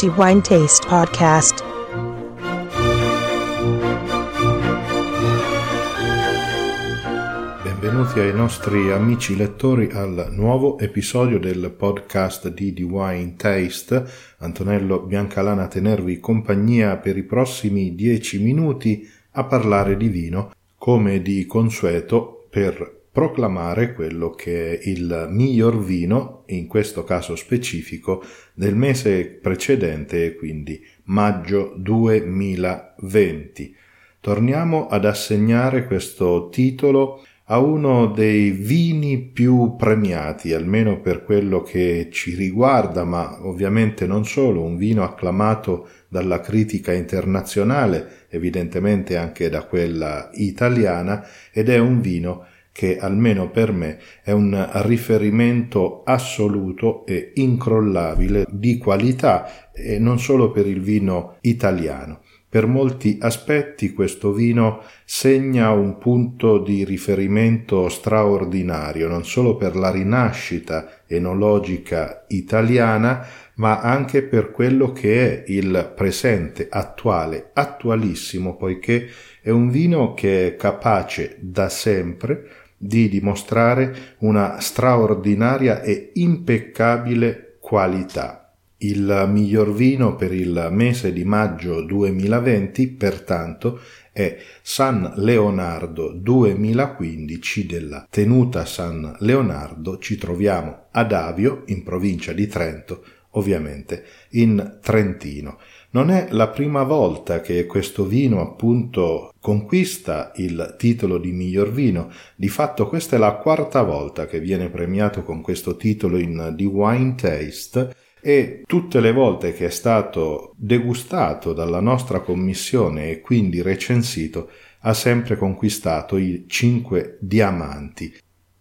The Wine Taste Podcast. Benvenuti ai nostri amici lettori al nuovo episodio del podcast di The Wine Taste. Antonello Biancalana a tenervi compagnia per i prossimi dieci minuti a parlare di vino, come di consueto per proclamare quello che è il miglior vino, in questo caso specifico, del mese precedente, quindi maggio 2020. Torniamo ad assegnare questo titolo a uno dei vini più premiati, almeno per quello che ci riguarda, ma ovviamente non solo, un vino acclamato dalla critica internazionale, evidentemente anche da quella italiana, ed è un vino che almeno per me è un riferimento assoluto e incrollabile di qualità e non solo per il vino italiano. Per molti aspetti questo vino segna un punto di riferimento straordinario, non solo per la rinascita enologica italiana, ma anche per quello che è il presente attuale, attualissimo, poiché è un vino che è capace da sempre di dimostrare una straordinaria e impeccabile qualità. Il miglior vino per il mese di maggio 2020, pertanto, è San Leonardo 2015 della tenuta San Leonardo. Ci troviamo ad Avio, in provincia di Trento, ovviamente in Trentino. Non è la prima volta che questo vino appunto conquista il titolo di miglior vino, di fatto questa è la quarta volta che viene premiato con questo titolo in The Wine Taste e tutte le volte che è stato degustato dalla nostra commissione e quindi recensito ha sempre conquistato i cinque diamanti.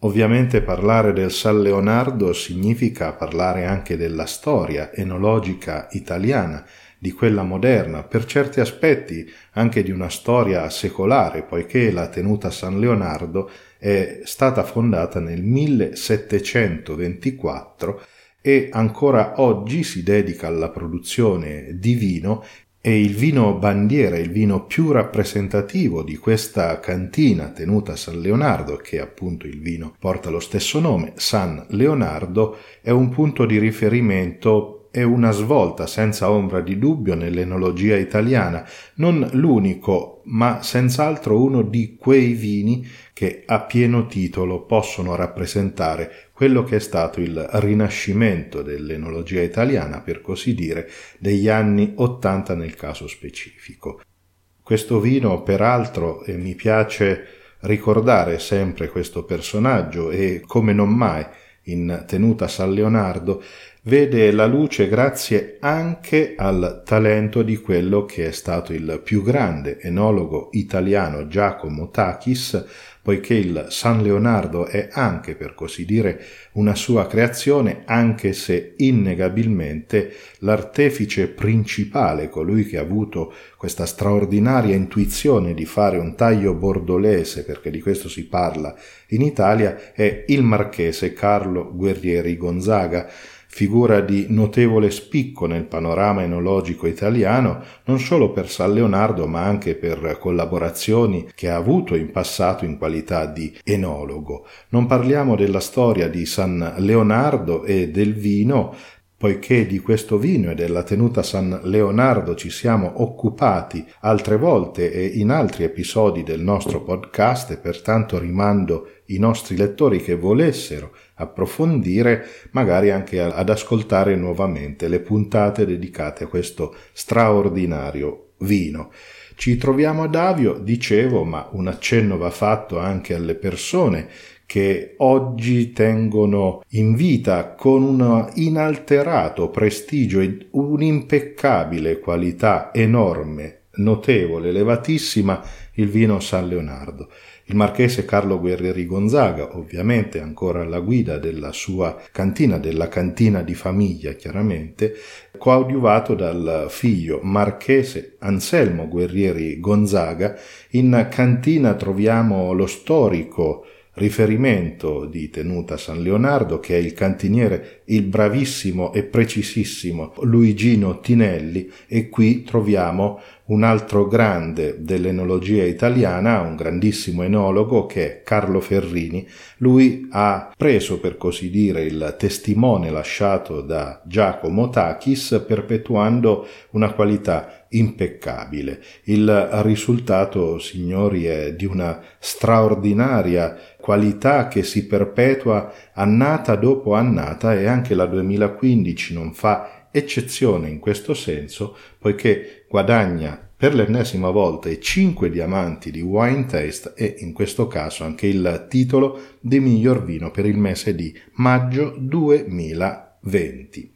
Ovviamente parlare del San Leonardo significa parlare anche della storia enologica italiana, di quella moderna, per certi aspetti anche di una storia secolare, poiché la tenuta San Leonardo è stata fondata nel 1724 e ancora oggi si dedica alla produzione di vino e il vino bandiera, il vino più rappresentativo di questa cantina tenuta a San Leonardo, che appunto il vino porta lo stesso nome, San Leonardo, è un punto di riferimento è una svolta senza ombra di dubbio nell'enologia italiana, non l'unico, ma senz'altro uno di quei vini che a pieno titolo possono rappresentare quello che è stato il rinascimento dell'enologia italiana, per così dire, degli anni Ottanta nel caso specifico. Questo vino, peraltro, e mi piace ricordare sempre questo personaggio e come non mai in tenuta San Leonardo, vede la luce grazie anche al talento di quello che è stato il più grande enologo italiano Giacomo Tachis, poiché il San Leonardo è anche, per così dire, una sua creazione, anche se innegabilmente l'artefice principale, colui che ha avuto questa straordinaria intuizione di fare un taglio bordolese, perché di questo si parla in Italia, è il marchese Carlo Guerrieri Gonzaga, figura di notevole spicco nel panorama enologico italiano, non solo per San Leonardo ma anche per collaborazioni che ha avuto in passato in qualità di enologo. Non parliamo della storia di San Leonardo e del vino poiché di questo vino e della tenuta San Leonardo ci siamo occupati altre volte e in altri episodi del nostro podcast e pertanto rimando i nostri lettori che volessero approfondire, magari anche ad ascoltare nuovamente le puntate dedicate a questo straordinario vino. Ci troviamo ad Avio, dicevo, ma un accenno va fatto anche alle persone che oggi tengono in vita con un inalterato prestigio e un'impeccabile qualità enorme, notevole, elevatissima il vino San Leonardo. Il marchese Carlo Guerrieri Gonzaga, ovviamente ancora alla guida della sua cantina, della cantina di famiglia chiaramente, coadiuvato dal figlio marchese Anselmo Guerrieri Gonzaga. In cantina troviamo lo storico riferimento di tenuta San Leonardo che è il cantiniere, il bravissimo e precisissimo Luigino Tinelli e qui troviamo un altro grande dell'enologia italiana, un grandissimo enologo che è Carlo Ferrini. Lui ha preso per così dire il testimone lasciato da Giacomo Tachis perpetuando una qualità impeccabile. Il risultato, signori, è di una straordinaria qualità che si perpetua annata dopo annata e anche la 2015 non fa eccezione in questo senso, poiché guadagna per l'ennesima volta i 5 diamanti di Wine Taste e in questo caso anche il titolo di miglior vino per il mese di maggio 2020.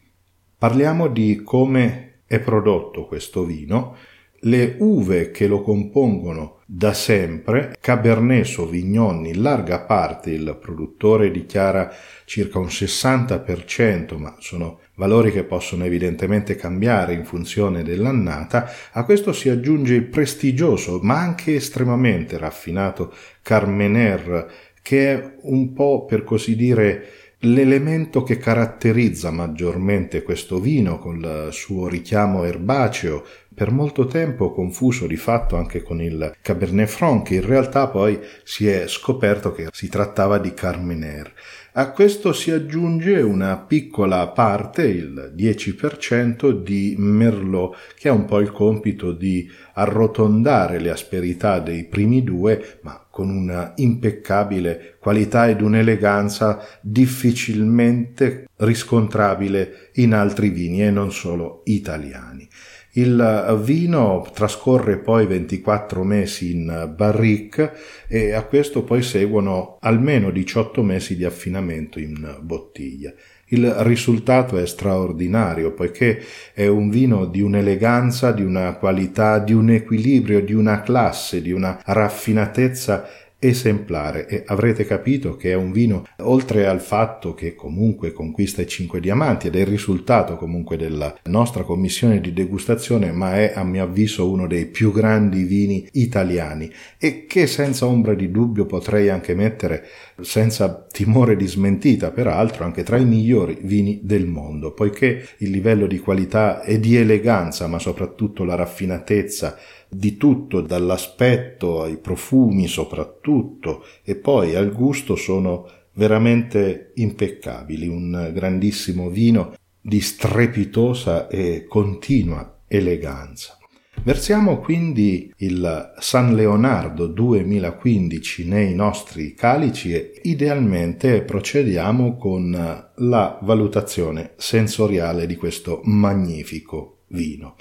Parliamo di come è prodotto questo vino, le uve che lo compongono da sempre, Cabernet Sauvignon in larga parte il produttore dichiara circa un 60%, ma sono valori che possono evidentemente cambiare in funzione dell'annata, a questo si aggiunge il prestigioso ma anche estremamente raffinato Carmener, che è un po' per così dire l'elemento che caratterizza maggiormente questo vino con il suo richiamo erbaceo, per molto tempo confuso di fatto anche con il Cabernet Franc, in realtà poi si è scoperto che si trattava di Carmener. A questo si aggiunge una piccola parte, il 10% di Merlot, che ha un po' il compito di arrotondare le asperità dei primi due, ma con una impeccabile qualità ed un'eleganza difficilmente riscontrabile in altri vini e non solo italiani. Il vino trascorre poi 24 mesi in barrique e a questo poi seguono almeno 18 mesi di affinamento in bottiglia. Il risultato è straordinario poiché è un vino di un'eleganza, di una qualità, di un equilibrio, di una classe, di una raffinatezza esemplare. E avrete capito che è un vino, oltre al fatto che comunque conquista i 5 diamanti ed è il risultato comunque della nostra commissione di degustazione, ma è a mio avviso uno dei più grandi vini italiani. E che senza ombra di dubbio potrei anche mettere senza timore di smentita, peraltro anche tra i migliori vini del mondo, poiché il livello di qualità e di eleganza, ma soprattutto la raffinatezza di tutto, dall'aspetto ai profumi soprattutto e poi al gusto sono veramente impeccabili, un grandissimo vino di strepitosa e continua eleganza. Versiamo quindi il San Leonardo 2015 nei nostri calici e idealmente procediamo con la valutazione sensoriale di questo magnifico vino.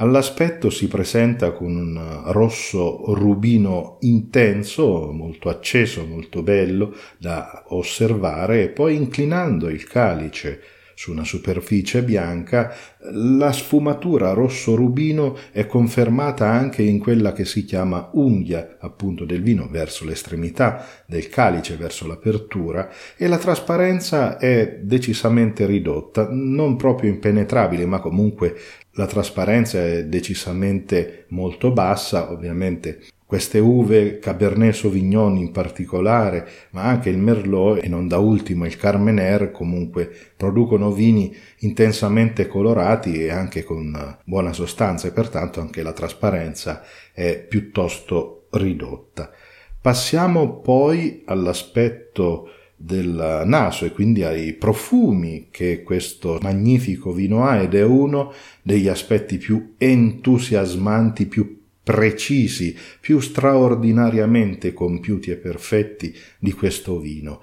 All'aspetto si presenta con un rosso rubino intenso, molto acceso, molto bello da osservare e poi inclinando il calice su una superficie bianca, la sfumatura rosso rubino è confermata anche in quella che si chiama unghia appunto del vino verso l'estremità del calice, verso l'apertura e la trasparenza è decisamente ridotta, non proprio impenetrabile, ma comunque la trasparenza è decisamente molto bassa, ovviamente queste uve, Cabernet Sauvignon in particolare, ma anche il Merlot e non da ultimo il Carmener, comunque producono vini intensamente colorati e anche con buona sostanza e pertanto anche la trasparenza è piuttosto ridotta. Passiamo poi all'aspetto del naso e quindi ai profumi che questo magnifico vino ha ed è uno degli aspetti più entusiasmanti, più precisi, più straordinariamente compiuti e perfetti di questo vino.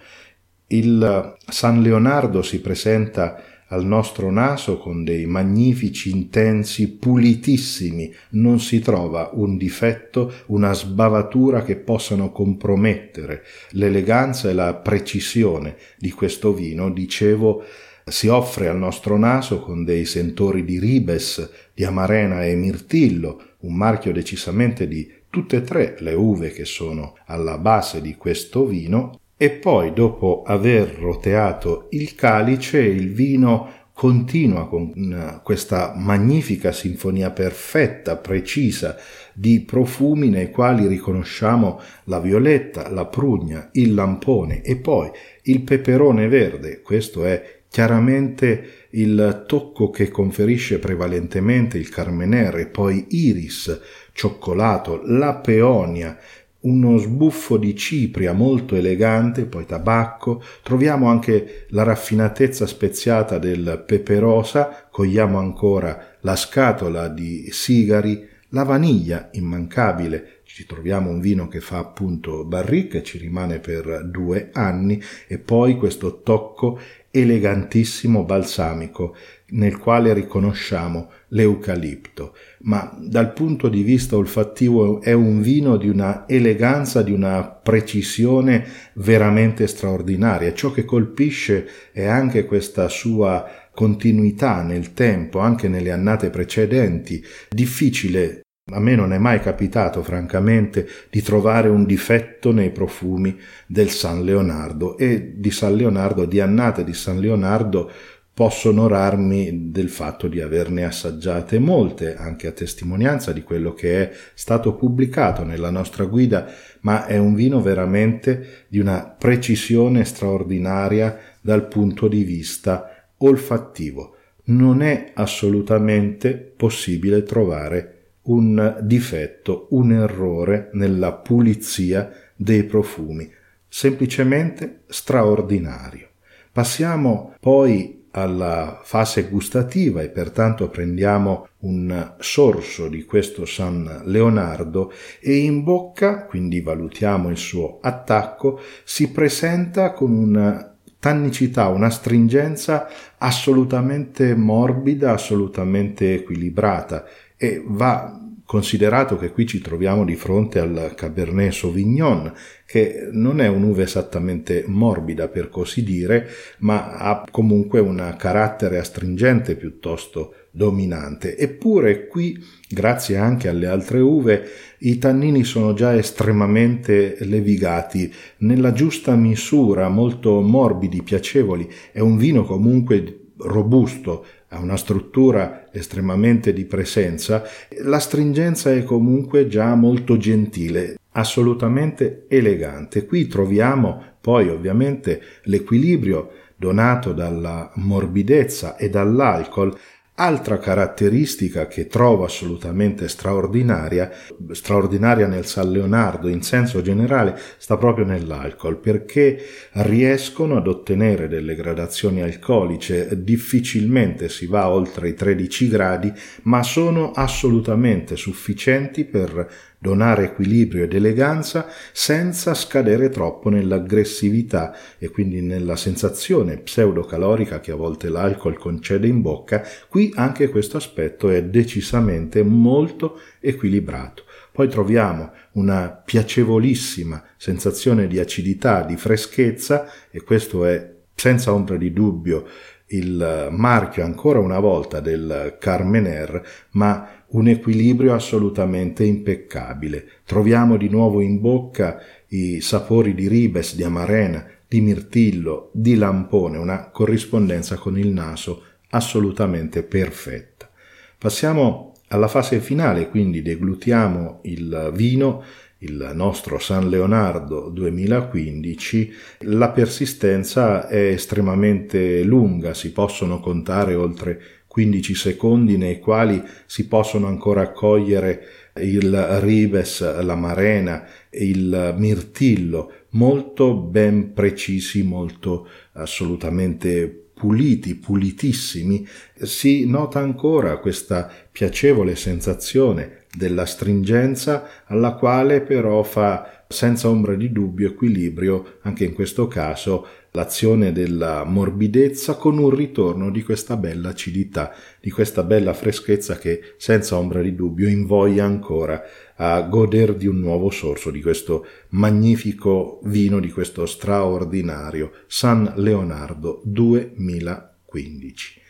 Il San Leonardo si presenta al nostro naso con dei magnifici intensi pulitissimi, non si trova un difetto, una sbavatura che possano compromettere l'eleganza e la precisione di questo vino, dicevo, si offre al nostro naso con dei sentori di ribes, di amarena e mirtillo, un marchio decisamente di tutte e tre le uve che sono alla base di questo vino, e poi dopo aver roteato il calice il vino continua con questa magnifica sinfonia perfetta, precisa, di profumi nei quali riconosciamo la violetta, la prugna, il lampone e poi il peperone verde. Questo è chiaramente il tocco che conferisce prevalentemente il carmener e poi iris, cioccolato, la peonia, uno sbuffo di cipria molto elegante, poi tabacco, troviamo anche la raffinatezza speziata del peperosa, cogliamo ancora la scatola di sigari, la vaniglia immancabile, ci troviamo un vino che fa appunto barrica e ci rimane per due anni. E poi questo tocco elegantissimo balsamico nel quale riconosciamo l'eucalipto, ma dal punto di vista olfattivo è un vino di una eleganza, di una precisione veramente straordinaria. Ciò che colpisce è anche questa sua continuità nel tempo, anche nelle annate precedenti, difficile a me non è mai capitato, francamente, di trovare un difetto nei profumi del San Leonardo. E di San Leonardo, di annate di San Leonardo, posso onorarmi del fatto di averne assaggiate molte, anche a testimonianza di quello che è stato pubblicato nella nostra guida, ma è un vino veramente di una precisione straordinaria dal punto di vista olfattivo. Non è assolutamente possibile trovare un difetto, un errore nella pulizia dei profumi, semplicemente straordinario. Passiamo poi alla fase gustativa e pertanto prendiamo un sorso di questo San Leonardo e in bocca, quindi valutiamo il suo attacco, si presenta con una tannicità, una stringenza assolutamente morbida, assolutamente equilibrata e va considerato che qui ci troviamo di fronte al Cabernet Sauvignon, che non è un'uva esattamente morbida per così dire, ma ha comunque un carattere astringente piuttosto dominante. Eppure qui, grazie anche alle altre uve, i tannini sono già estremamente levigati, nella giusta misura, molto morbidi, piacevoli. È un vino comunque robusto, ha una struttura estremamente di presenza, la stringenza è comunque già molto gentile, assolutamente elegante. Qui troviamo poi ovviamente l'equilibrio donato dalla morbidezza e dall'alcol Altra caratteristica che trovo assolutamente straordinaria, straordinaria nel San Leonardo in senso generale, sta proprio nell'alcol, perché riescono ad ottenere delle gradazioni alcoliche, difficilmente si va oltre i 13 gradi, ma sono assolutamente sufficienti per donare equilibrio ed eleganza senza scadere troppo nell'aggressività e quindi nella sensazione pseudocalorica che a volte l'alcol concede in bocca, qui anche questo aspetto è decisamente molto equilibrato. Poi troviamo una piacevolissima sensazione di acidità, di freschezza e questo è senza ombra di dubbio il marchio ancora una volta del Carmener, ma un equilibrio assolutamente impeccabile. Troviamo di nuovo in bocca i sapori di ribes, di amarena, di mirtillo, di lampone, una corrispondenza con il naso assolutamente perfetta. Passiamo alla fase finale, quindi deglutiamo il vino, il nostro San Leonardo 2015, la persistenza è estremamente lunga, si possono contare oltre 15 secondi nei quali si possono ancora accogliere il ribes, la marena, il mirtillo, molto ben precisi, molto assolutamente puliti, pulitissimi, si nota ancora questa piacevole sensazione della stringenza alla quale però fa senza ombra di dubbio equilibrio anche in questo caso l'azione della morbidezza con un ritorno di questa bella acidità, di questa bella freschezza che senza ombra di dubbio invoglia ancora a goder di un nuovo sorso di questo magnifico vino, di questo straordinario San Leonardo 2015.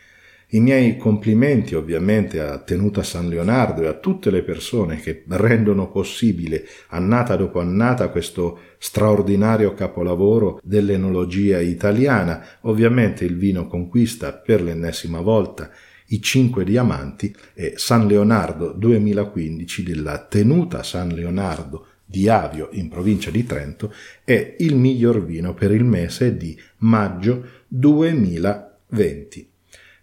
I miei complimenti ovviamente a Tenuta San Leonardo e a tutte le persone che rendono possibile annata dopo annata questo straordinario capolavoro dell'enologia italiana. Ovviamente il vino conquista per l'ennesima volta i cinque diamanti e San Leonardo 2015 della Tenuta San Leonardo di Avio in provincia di Trento è il miglior vino per il mese di maggio 2020.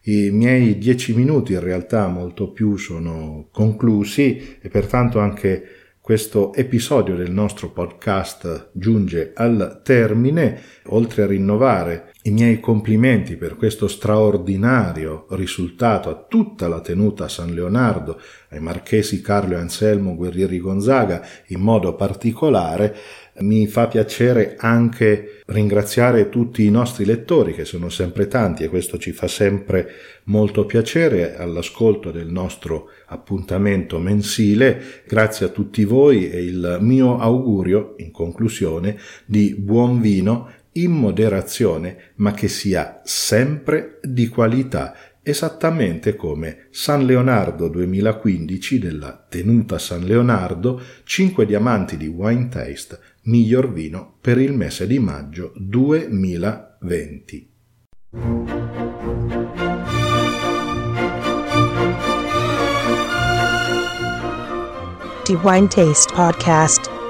I miei dieci minuti in realtà molto più sono conclusi e pertanto anche questo episodio del nostro podcast giunge al termine, oltre a rinnovare i miei complimenti per questo straordinario risultato a tutta la tenuta San Leonardo, ai marchesi Carlo e Anselmo Guerrieri Gonzaga in modo particolare, mi fa piacere anche ringraziare tutti i nostri lettori che sono sempre tanti e questo ci fa sempre molto piacere all'ascolto del nostro appuntamento mensile. Grazie a tutti voi e il mio augurio, in conclusione, di buon vino in moderazione, ma che sia sempre di qualità esattamente come San Leonardo 2015 della Tenuta San Leonardo, 5 diamanti di Wine Taste, miglior vino per il mese di maggio 2020. The Wine Taste Podcast